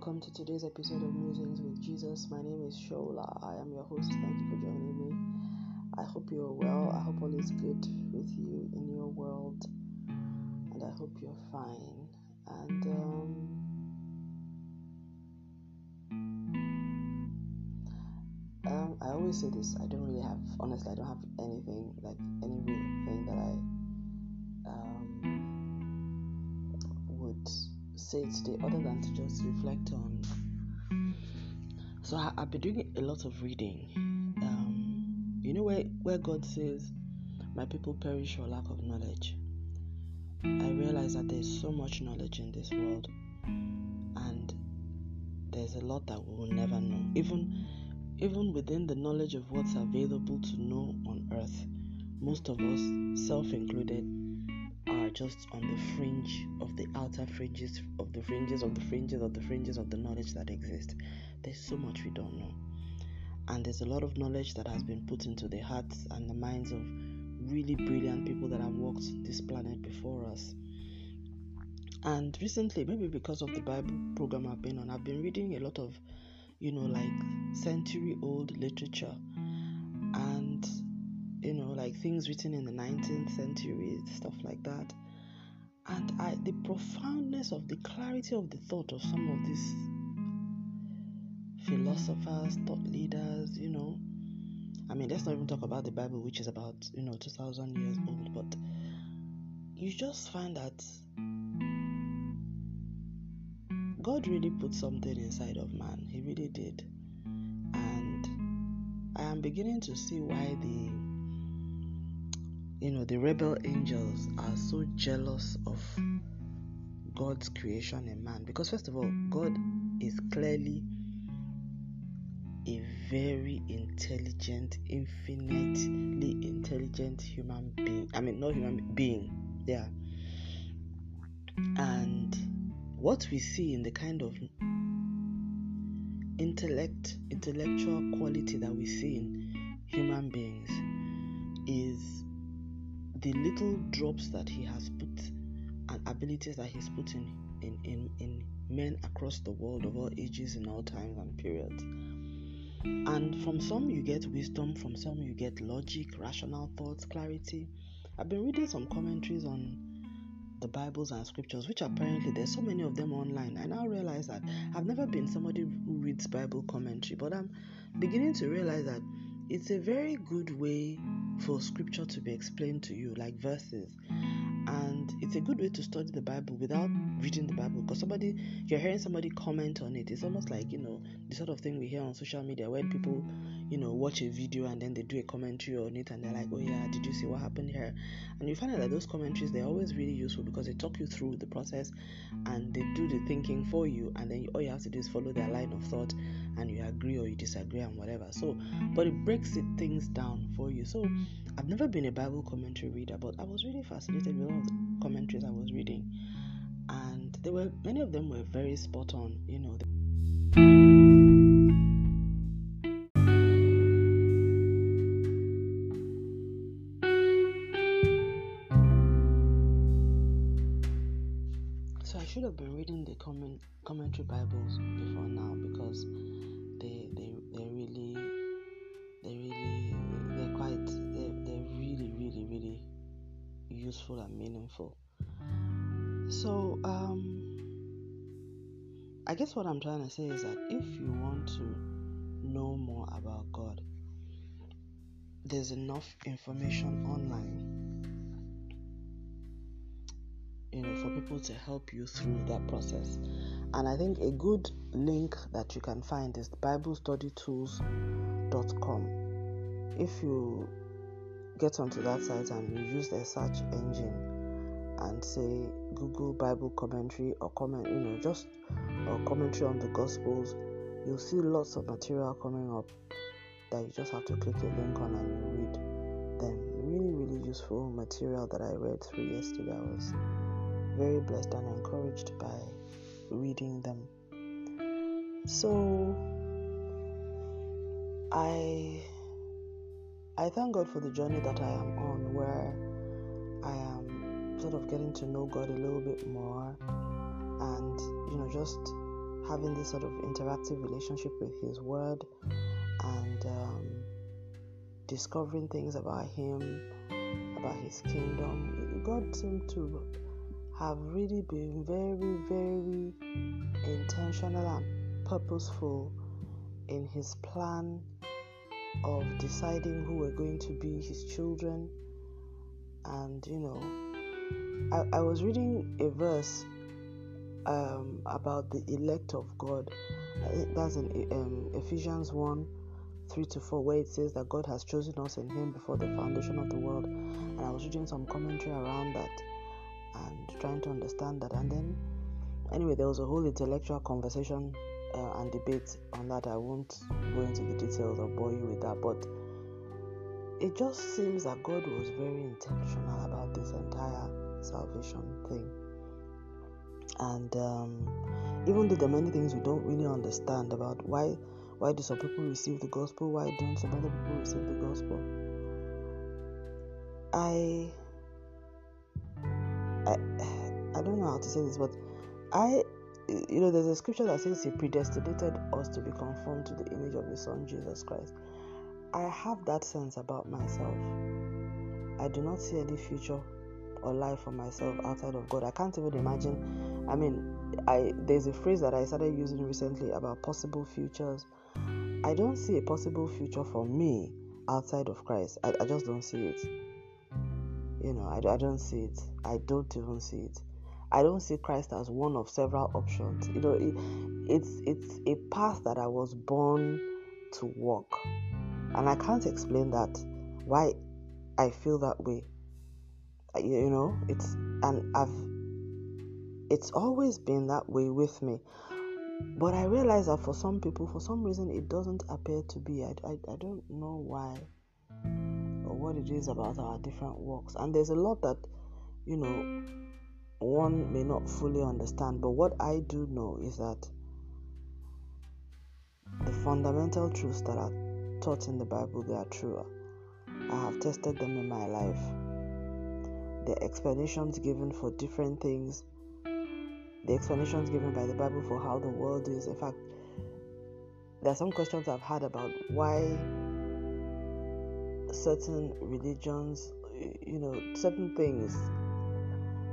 welcome to today's episode of Musings with Jesus. My name is Shola. I am your host. Thank you for joining me. I hope you're well. I hope all is good with you in your world, and I hope you're fine. And um, um, I always say this. I don't really have, honestly, I don't have anything like any real thing that I um, would say today other than to just reflect on. So I, have been doing a lot of reading. Um, you know where where God says, "My people perish for lack of knowledge." I realize that there's so much knowledge in this world, and there's a lot that we will never know. Even even within the knowledge of what's available to know on earth, most of us, self included, just on the fringe of the outer fringes of the fringes of the fringes of the fringes of the knowledge that exists. There's so much we don't know. And there's a lot of knowledge that has been put into the hearts and the minds of really brilliant people that have walked this planet before us. And recently, maybe because of the Bible program I've been on, I've been reading a lot of, you know, like century old literature. And you know, like things written in the 19th century, stuff like that. And I, the profoundness of the clarity of the thought of some of these philosophers, thought leaders, you know. I mean, let's not even talk about the Bible, which is about, you know, 2,000 years old, but you just find that God really put something inside of man. He really did. And I am beginning to see why the you know, the rebel angels are so jealous of God's creation in man. Because, first of all, God is clearly a very intelligent, infinitely intelligent human being. I mean, not human being, yeah. And what we see in the kind of intellect, intellectual quality that we see in human beings is the little drops that he has put and abilities that he's put in, in, in, in men across the world of all ages and all times and periods. And from some you get wisdom, from some you get logic, rational thoughts, clarity. I've been reading some commentaries on the Bibles and scriptures, which apparently there's so many of them online. I now realize that I've never been somebody who reads Bible commentary, but I'm beginning to realize that it's a very good way for scripture to be explained to you, like verses. And it's a good way to study the Bible without reading the Bible because somebody, you're hearing somebody comment on it. It's almost like, you know, the sort of thing we hear on social media where people, you know, watch a video and then they do a commentary on it and they're like, oh yeah, did you see what happened here? And you find out that those commentaries, they're always really useful because they talk you through the process and they do the thinking for you. And then all you have to do is follow their line of thought and you agree or you disagree and whatever. So, but it breaks it, things down for you. So, I've never been a Bible commentary reader, but I was really fascinated with all the commentaries I was reading, and there were many of them were very spot on. You know. So guess what I'm trying to say is that if you want to know more about God, there's enough information online you know for people to help you through that process. And i think a good link that you can find is biblestudytools.com if you get onto that site and you use the search engine and say google bible commentary or comment you know just or commentary on the gospels. You'll see lots of material coming up that you just have to click a link on and you read them. Really really useful material that i read through yesterday. I was very blessed and encouraged by reading them. So I I thank God for the journey that I am on where I am sort of getting to know God a little bit more and you know just having this sort of interactive relationship with His Word and um, discovering things about Him, about His kingdom. God seemed to have really been very, very intentional and purposeful in His plan of deciding who were going to be His children. And you know, I, I was reading a verse um, about the elect of God. That's in um, Ephesians 1 3 to 4, where it says that God has chosen us in Him before the foundation of the world. And I was reading some commentary around that and trying to understand that. And then, anyway, there was a whole intellectual conversation uh, and debate on that. I won't go into the details or bore you with that, but it just seems that God was very intentional about this entire salvation thing. And um, even though there are many things we don't really understand about why why do some people receive the gospel, why don't some other people receive the gospel, I I I don't know how to say this, but I you know there's a scripture that says he predestinated us to be conformed to the image of his son Jesus Christ. I have that sense about myself. I do not see any future or life for myself outside of God. I can't even imagine. Mm. I mean, I there's a phrase that I started using recently about possible futures. I don't see a possible future for me outside of Christ. I, I just don't see it. You know, I, I don't see it. I don't even see it. I don't see Christ as one of several options. You know, it, it's it's a path that I was born to walk, and I can't explain that why I feel that way. You know, it's and I've it's always been that way with me. But I realize that for some people, for some reason, it doesn't appear to be. I, I, I don't know why or what it is about our different walks. And there's a lot that, you know, one may not fully understand. But what I do know is that the fundamental truths that are taught in the Bible, they are true. I have tested them in my life. The explanations given for different things, the explanations given by the Bible for how the world is. In fact, there are some questions I've had about why certain religions, you know, certain things.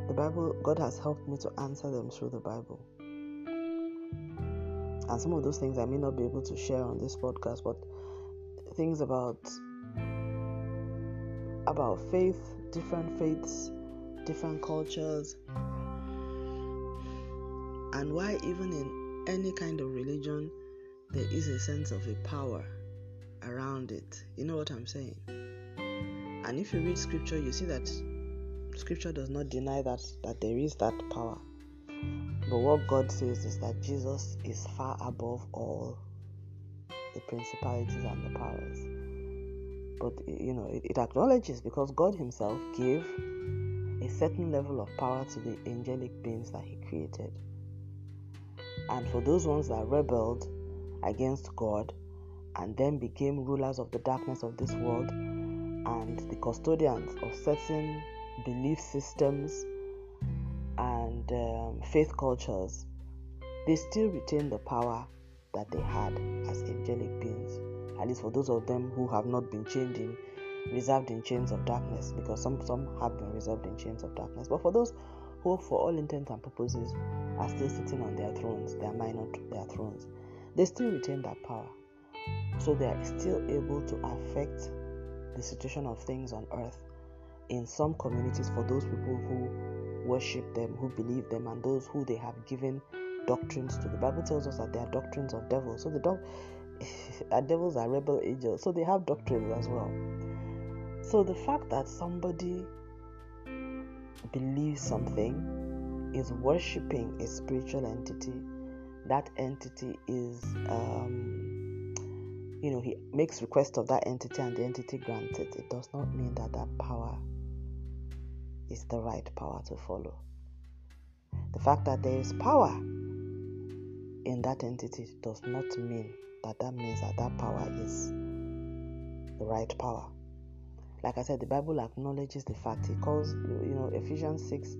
The Bible, God has helped me to answer them through the Bible. And some of those things I may not be able to share on this podcast, but things about about faith, different faiths, different cultures, and why even in any kind of religion there is a sense of a power around it. You know what I'm saying? And if you read scripture, you see that scripture does not deny that that there is that power. But what God says is that Jesus is far above all the principalities and the powers. But you know, it, it acknowledges because God Himself gave a certain level of power to the angelic beings that He created. And for those ones that rebelled against God and then became rulers of the darkness of this world and the custodians of certain belief systems and um, faith cultures, they still retain the power that they had as angelic beings. At least for those of them who have not been chained in, reserved in chains of darkness, because some some have been reserved in chains of darkness. But for those who, for all intents and purposes, are still sitting on their thrones, their minor their thrones, they still retain that power. So they are still able to affect the situation of things on earth in some communities for those people who worship them, who believe them, and those who they have given doctrines to. The Bible tells us that they are doctrines of devils. So the dog our devils are rebel angels, so they have doctrines as well. So the fact that somebody believes something is worshiping a spiritual entity, that entity is um, you know, he makes request of that entity and the entity grants it, it does not mean that that power is the right power to follow. The fact that there is power in that entity does not mean that that means that that power is the right power. Like I said, the Bible acknowledges the fact. He calls, you know, Ephesians 6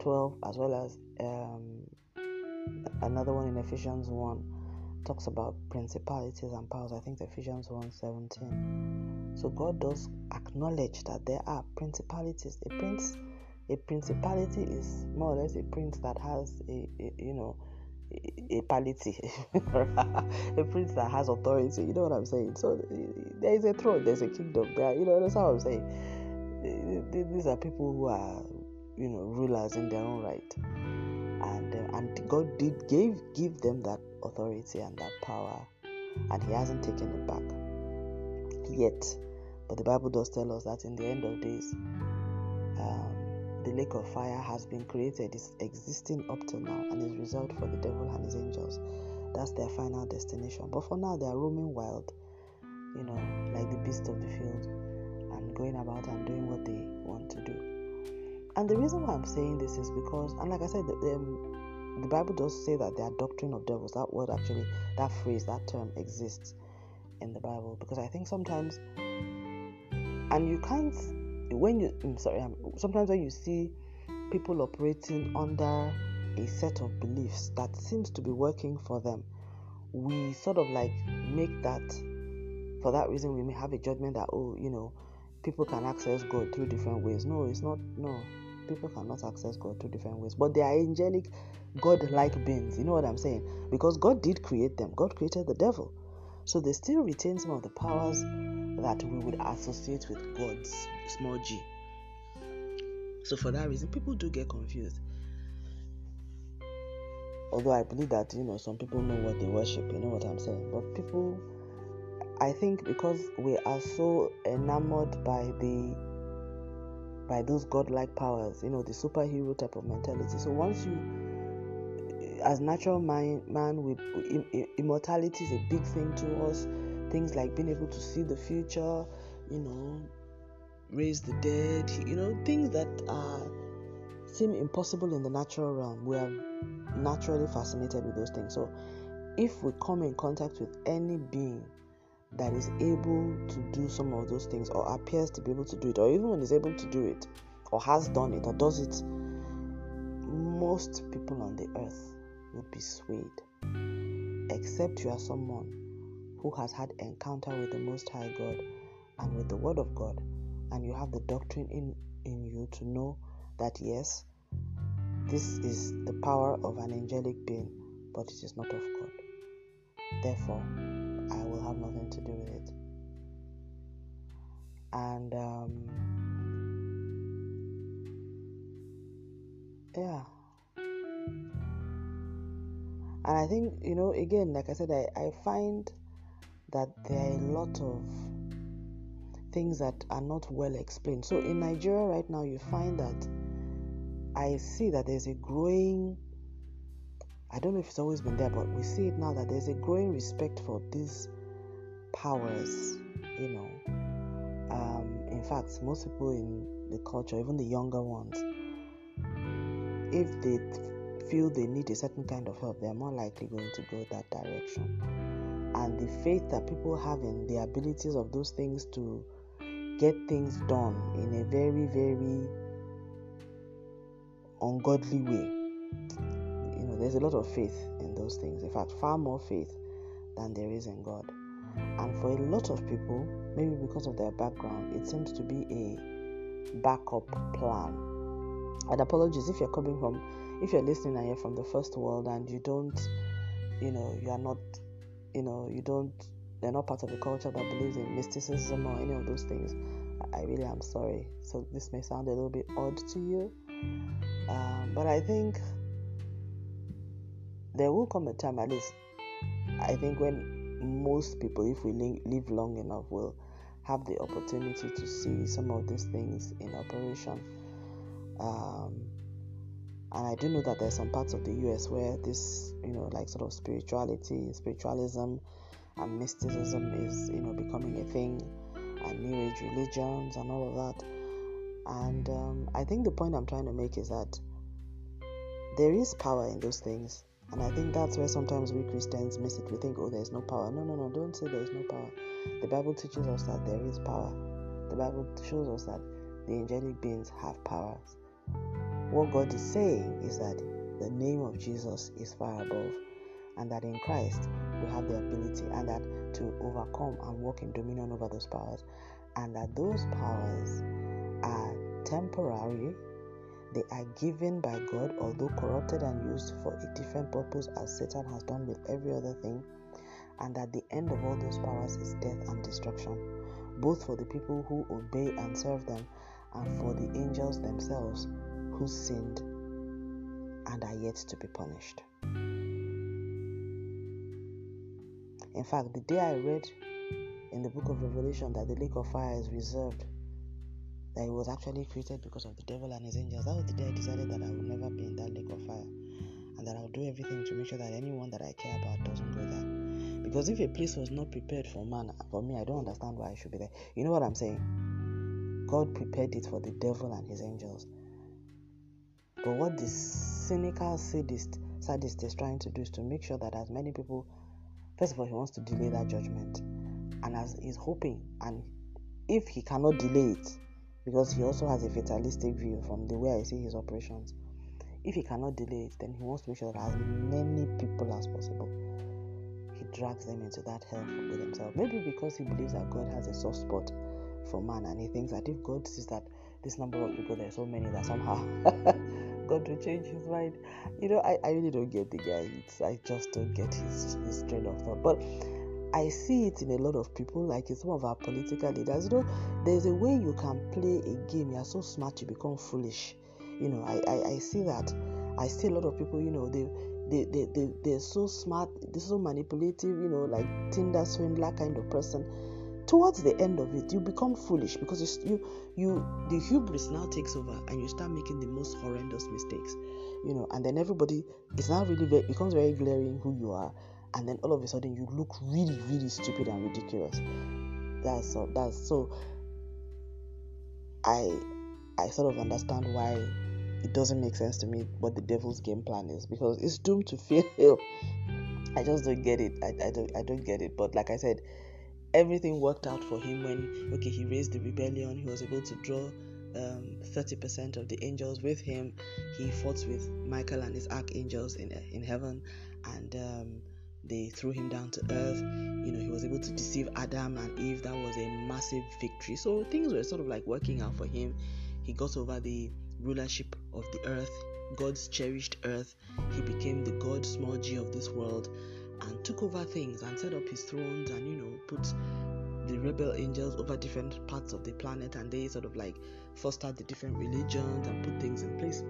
12 as well as um, another one in Ephesians 1 talks about principalities and powers. I think Ephesians 1 17. So God does acknowledge that there are principalities. A prince a principality is more or less a prince that has a, a you know a pality a prince that has authority you know what i'm saying? So there is a throne there's a kingdom there you know that's how i'm saying. These are people who are you know rulers in their own right. And uh, and god did gave give them that authority and that power and he hasn't taken it back yet. But the bible does tell us that in the end of days um, the lake of fire has been created, is existing up to now, and is reserved for the devil and his angels. That's their final destination. But for now, they are roaming wild, you know, like the beasts of the field, and going about and doing what they want to do. And the reason why I'm saying this is because, and like I said, the, um, the Bible does say that there are doctrine of devils. That word actually, that phrase, that term exists in the Bible because I think sometimes, and you can't when you I'm sorry um, sometimes when you see people operating under a set of beliefs that seems to be working for them we sort of like make that for that reason we may have a judgment that oh you know people can access god through different ways. No it's not no people cannot access god through different ways. But they are angelic god-like beings you know what i'm saying? Because god did create them. God created the devil. So they still retain some of the powers that we would associate with God's small g. So for that reason, people do get confused. Although I believe that you know some people know what they worship, you know what I'm saying. But people, I think because we are so enamored by the by those godlike powers, you know, the superhero type of mentality. So once you as natural man, man immortality is a big thing to us. Things like being able to see the future, you know, raise the dead, you know, things that are seem impossible in the natural realm. We are naturally fascinated with those things. So, if we come in contact with any being that is able to do some of those things, or appears to be able to do it, or even when is able to do it, or has done it, or does it, most people on the earth would be swayed, except you are someone who has had encounter with the Most High God and with the Word of God, and you have the doctrine in, in you to know that yes, this is the power of an angelic being, but it is not of God. Therefore, I will have nothing to do with it. And um, yeah. And I think, you know, again, like I said, I, I find that there are a lot of things that are not well explained. So in Nigeria right now, you find that I see that there's a growing, I don't know if it's always been there, but we see it now that there's a growing respect for these powers, you know. Um, in fact, most people in the culture, even the younger ones, if they feel they need a certain kind of help, they are more likely going to go that direction. And the faith that people have in the abilities of those things to get things done in a very, very ungodly way. You know, there's a lot of faith in those things. In fact, far more faith than there is in God. And for a lot of people, maybe because of their background, it seems to be a backup plan. And apologies if you're coming from if you're listening and you're from the first world and you don't, you know, you are not, you know, you don't, they're not part of a culture that believes in mysticism or any of those things, I really am sorry. So this may sound a little bit odd to you, um, but I think there will come a time, at least, I think when most people, if we live long enough, will have the opportunity to see some of these things in operation. Um, and I do know that there's some parts of the US where this, you know, like sort of spirituality, spiritualism, and mysticism is, you know, becoming a thing, and New Age religions and all of that. And um, I think the point I'm trying to make is that there is power in those things. And I think that's where sometimes we Christians miss it. We think, oh, there's no power. No, no, no, don't say there's no power. The Bible teaches us that there is power. The Bible shows us that the angelic beings have powers what God is saying is that the name of Jesus is far above, and that in Christ we have the ability and that to overcome and walk in dominion over those powers, and that those powers are temporary. They are given by God, although corrupted and used for a different purpose, as Satan has done with every other thing, and that the end of all those powers is death and destruction, both for the people who obey and serve them, and for the angels themselves who sinned and are yet to be punished. In fact, the day I read in the book of Revelation that the lake of fire is reserved, that it was actually created because of the devil and his angels, that was the day I decided that I would never be in that lake of fire and that I'll do everything to make sure that anyone that I care about doesn't go there. Because if a place was not prepared for man, for me, I don't understand why I should be there. You know what I'm saying? God prepared it for the devil and his angels. But what the cynical sadist, sadist is trying to do is to make sure that as many people, first of all, he wants to delay that judgment. And as he's hoping, and if he cannot delay it, because he also has a fatalistic view from the way I see his operations, if he cannot delay it, then he wants to make sure that as many people as possible, he drags them into that hell with himself. Maybe because he believes that God has a soft spot for man, and he thinks that if God sees that this number of people, there are so many that somehow God will change his mind. You know, I, I really don't get the guy. It's, I just don't get his, his train of thought. But I see it in a lot of people, like in some of our political leaders. You know, there's a way you can play a game. You are so smart, you become foolish. You know, I, I, I see that. I see a lot of people, you know, they they, they, they, they're so smart, they're so manipulative, you know, like Tinder swindler kind of person towards the end of it you become foolish because you you the hubris now takes over and you start making the most horrendous mistakes you know and then everybody it's now really very, becomes very glaring who you are and then all of a sudden you look really really stupid and ridiculous. That's so that's so i i sort of understand why it doesn't make sense to me what the devil's game plan is because it's doomed to fail. I just don't get it. I, I don't i don't get it. But like i said everything worked out for him when okay he raised the rebellion. He was able to draw um, 30% of the angels with him. He fought with michael and his archangels in, in heaven and um, they threw him down to earth. You know he was able to deceive adam and eve. That was a massive victory. So things were sort of like working out for him. He got over the rulership of the earth god's cherished earth. He became the god small g of this world and took over things and set up his thrones and you know put the rebel angels over different parts of the planet and they sort of like fostered the different religions and put things in place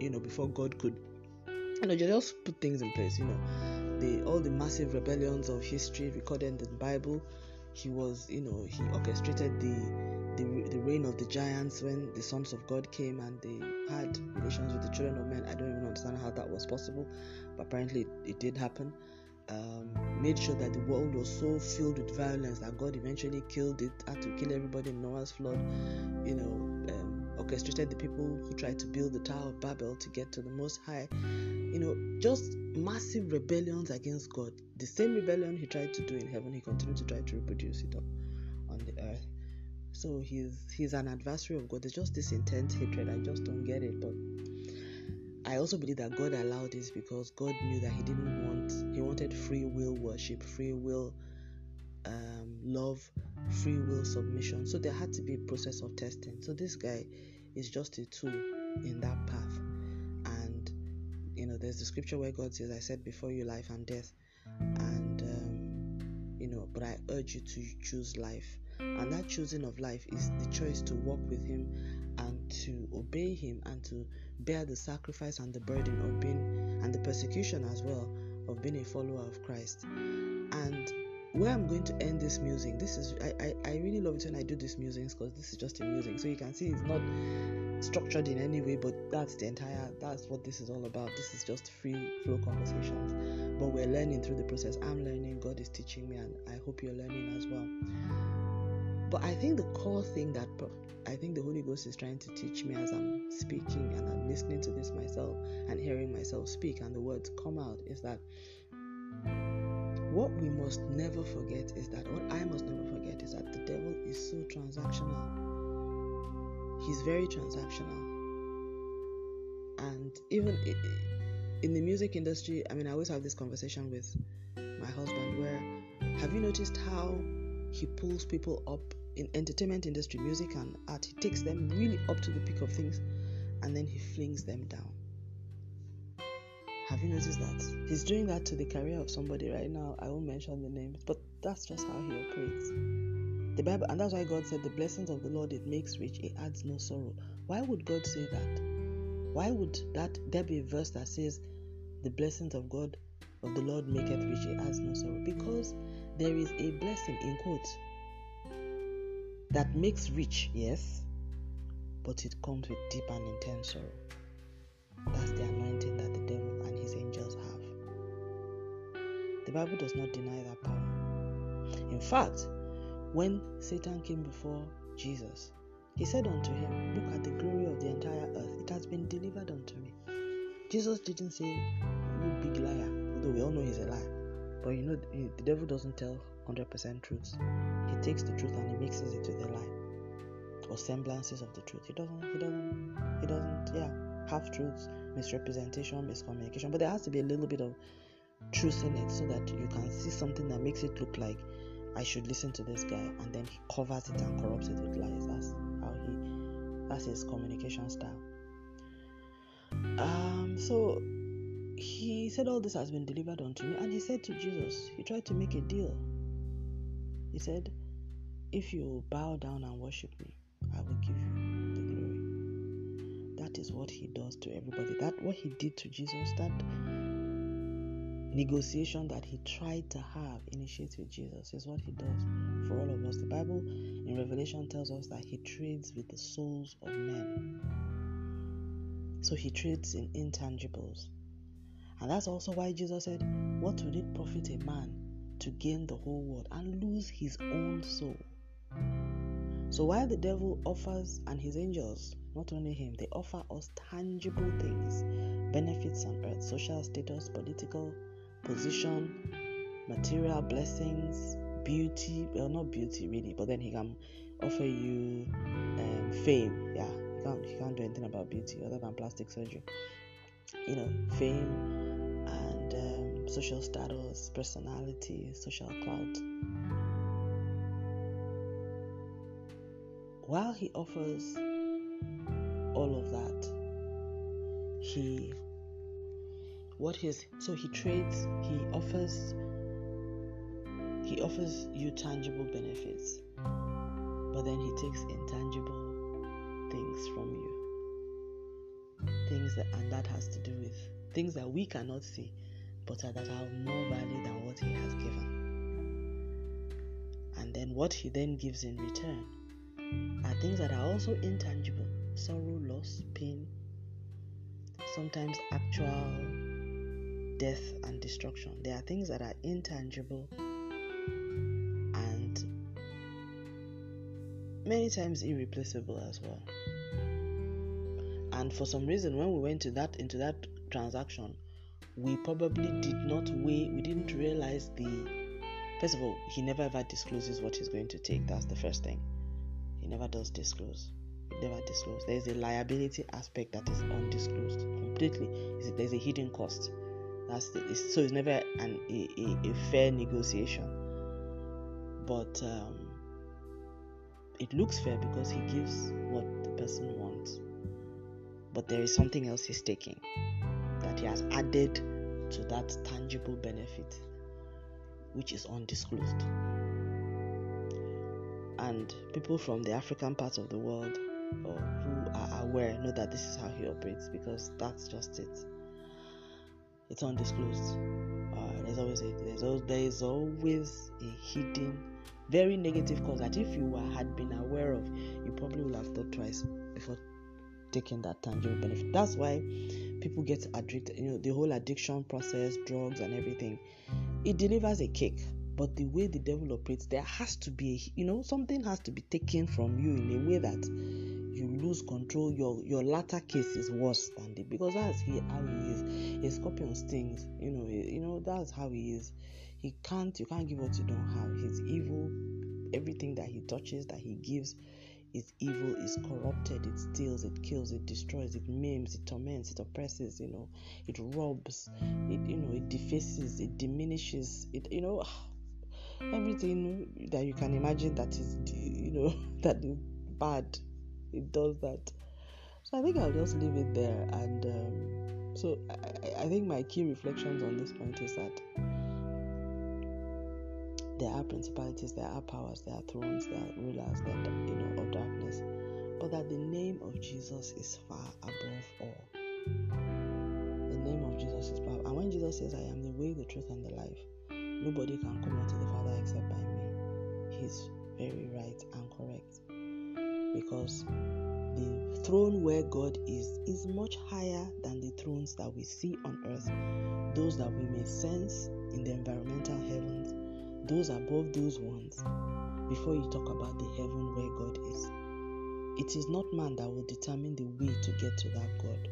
you know before god could you know just put things in place you know. The all the massive rebellions of history recorded in the bible he was you know he orchestrated the the, the reign of the giants when the sons of god came and they had relations with the children of men. I don't even understand how that was possible but apparently it, it did happen um, made sure that the world was so filled with violence that God eventually killed it, had to kill everybody in Noah's flood, you know, um, orchestrated the people who tried to build the Tower of Babel to get to the Most High, you know, just massive rebellions against God. The same rebellion he tried to do in heaven, he continued to try to reproduce it on the earth. So he's he's an adversary of God. There's just this intense hatred. I just don't get it, but I also believe that God allowed this because God knew that He didn't want, He wanted free will worship, free will um, love, free will submission. So there had to be a process of testing. So this guy is just a tool in that path. And, you know, there's the scripture where God says, I said before you life and death. And, um, you know, but I urge you to choose life. And that choosing of life is the choice to walk with Him and to obey Him and to bear the sacrifice and the burden of being and the persecution as well of being a follower of Christ. And where I'm going to end this musing, this is I, I, I really love it when I do these musings because this is just a musing. So you can see it's not structured in any way, but that's the entire that's what this is all about. This is just free flow conversations. But we're learning through the process. I'm learning, God is teaching me, and I hope you're learning as well. But I think the core thing that I think the Holy Ghost is trying to teach me as I'm speaking and I'm listening to this myself and hearing myself speak and the words come out is that what we must never forget is that what I must never forget is that the devil is so transactional. He's very transactional. And even in the music industry, I mean, I always have this conversation with my husband where have you noticed how he pulls people up in entertainment industry, music and art? He takes them really up to the peak of things and then he flings them down. Have you noticed that? He's doing that to the career of somebody right now. I won't mention the names, but that's just how he operates. The Bible, and that's why God said, The blessings of the Lord it makes rich, it adds no sorrow. Why would God say that? Why would that there be a verse that says, The blessings of God of the Lord maketh rich, it adds no sorrow? Because there is a blessing in quotes that makes rich, yes, but it comes with deep and intense sorrow. That's the anointing that the devil and his angels have. The Bible does not deny that power. In fact, when Satan came before Jesus, he said unto him, Look at the glory of the entire earth. It has been delivered unto me. Jesus didn't say, You big liar, although we all know he's a liar. But you know, the devil doesn't tell 100% truths. He takes the truth and he mixes it with a lie or semblances of the truth. He doesn't, he doesn't, he doesn't, yeah, half truths, misrepresentation, miscommunication. But there has to be a little bit of truth in it so that you can see something that makes it look like I should listen to this guy, and then he covers it and corrupts it with lies. That's how he, that's his communication style. Um, so he said, All this has been delivered unto me. And he said to Jesus, He tried to make a deal. He said, If you bow down and worship me, I will give you the glory. That is what he does to everybody. That what he did to Jesus, that negotiation that he tried to have initiate with Jesus is what he does for all of us. The Bible in Revelation tells us that he trades with the souls of men. So he trades in intangibles. And that's also why Jesus said, What will it profit a man to gain the whole world and lose his own soul? So while the devil offers and his angels, not only him, they offer us tangible things, benefits on earth, social status, political position, material blessings, beauty. Well, not beauty really, but then he can offer you um, fame. Yeah, he can't, he can't do anything about beauty other than plastic surgery. You know, fame social status, personality, social clout. While he offers all of that, he what his so he trades he offers he offers you tangible benefits but then he takes intangible things from you things that and that has to do with things that we cannot see but that are more value than what he has given and then what he then gives in return are things that are also intangible sorrow loss pain sometimes actual death and destruction. There are things that are intangible and many times irreplaceable as well. And for some reason, when we went to that into that transaction, we probably did not weigh. We didn't realize the. First of all, he never ever discloses what he's going to take. That's the first thing. He never does disclose. He never discloses. There's a liability aspect that is undisclosed completely. There's a hidden cost that's the, so it's never an a, a, a fair negotiation. But um, it looks fair because he gives what the person wants. But there is something else he's taking has added to that tangible benefit, which is undisclosed. And people from the African part of the world or who are aware know that this is how he operates because that's just it it's undisclosed. Uh, there's always a, there's always, there is always a hidden, very negative cause that if you were, had been aware of, you probably would have thought twice before taking that tangible benefit. That's why people get addicted. You know, the whole addiction process, drugs and everything, it delivers a kick. But the way the devil operates, there has to be, you know, something has to be taken from you in a way that you lose control, your your latter case is worse than the because that's he how he is. A scorpion stings, you know, eh, you know that's how he is. He can't you can't give what you don't have. He's evil. Everything that he touches, that he gives, is evil, is corrupted, it steals, it kills, it destroys, it maims, it torments, it oppresses, you know, it robs, it you know, it defaces, it diminishes, it you know everything that you can imagine that is you know that is bad it does that. So i think i'll just leave it there and um, so I, I think my key reflections on this point is that there are principalities there are powers there are thrones there are rulers are, you know of darkness but that the name of jesus is far above all the name of jesus is power and when jesus says i am the way the truth and the life Nobody can come unto the Father except by me. He's very right and correct. Because the throne where God is is much higher than the thrones that we see on earth, those that we may sense in the environmental heavens, those above those ones, before you talk about the heaven where God is. It is not man that will determine the way to get to that God.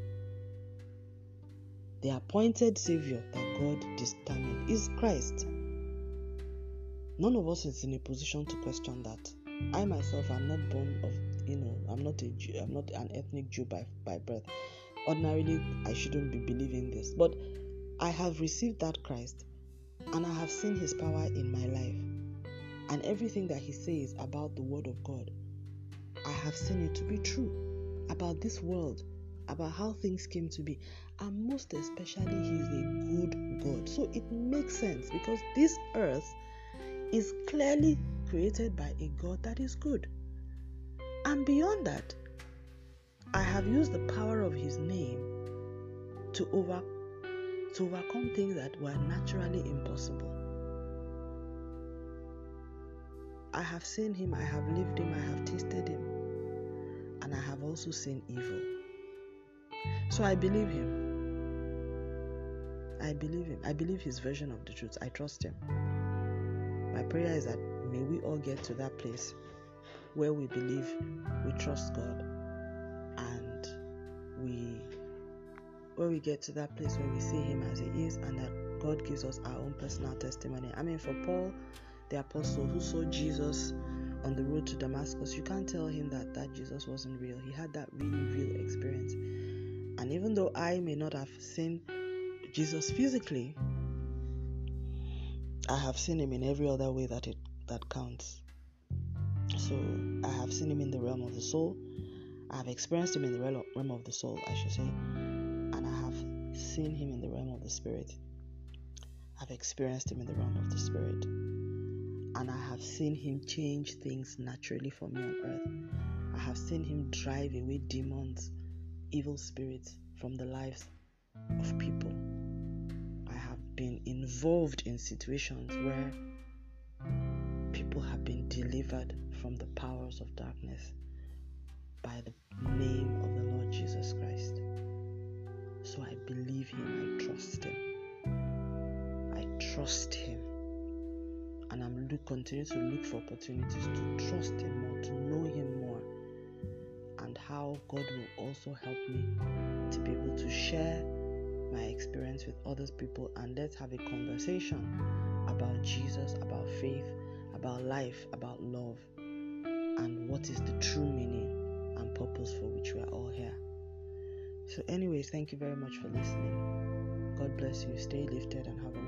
The appointed Savior that God determined is Christ. None of us is in a position to question that. I myself am not born of, you know, I'm not a Jew, I'm not an ethnic Jew by, by birth. Ordinarily, I shouldn't be believing this, but I have received that Christ and I have seen his power in my life. And everything that he says about the Word of God, I have seen it to be true about this world, about how things came to be. And most especially, he's a good God. So it makes sense because this earth is clearly created by a God that is good. And beyond that, I have used the power of his name to over to overcome things that were naturally impossible. I have seen him, I have lived him, I have tasted him, and I have also seen evil. So I believe him. I believe him. I believe his version of the truth. I trust him. My prayer is that may we all get to that place where we believe, we trust God, and we where we get to that place where we see Him as He is, and that God gives us our own personal testimony. I mean, for Paul, the apostle who saw Jesus on the road to Damascus, you can't tell him that that Jesus wasn't real. He had that really real experience. And even though I may not have seen Jesus physically, I have seen him in every other way that it that counts. So I have seen him in the realm of the soul. I have experienced him in the realm of the soul, I should say, seen him in the realm of the spirit. I've experienced him in the realm of the spirit, and I have seen him change things naturally for me on earth. I have seen him drive away demons, evil spirits from the lives of people I have been involved in situations where people have been delivered from the powers of darkness by the name of the Lord Jesus Christ. So I believe Him, I trust Him. I trust Him. And I'm look, continue to look for opportunities to trust Him more, to know Him more, and how God will also help me to be able to share my experience with other people and let's have a conversation about Jesus, about faith, about life, about love, and what is the true meaning and purpose for which we are all here. So, anyways, thank you very much for listening. God bless you. Stay lifted and have a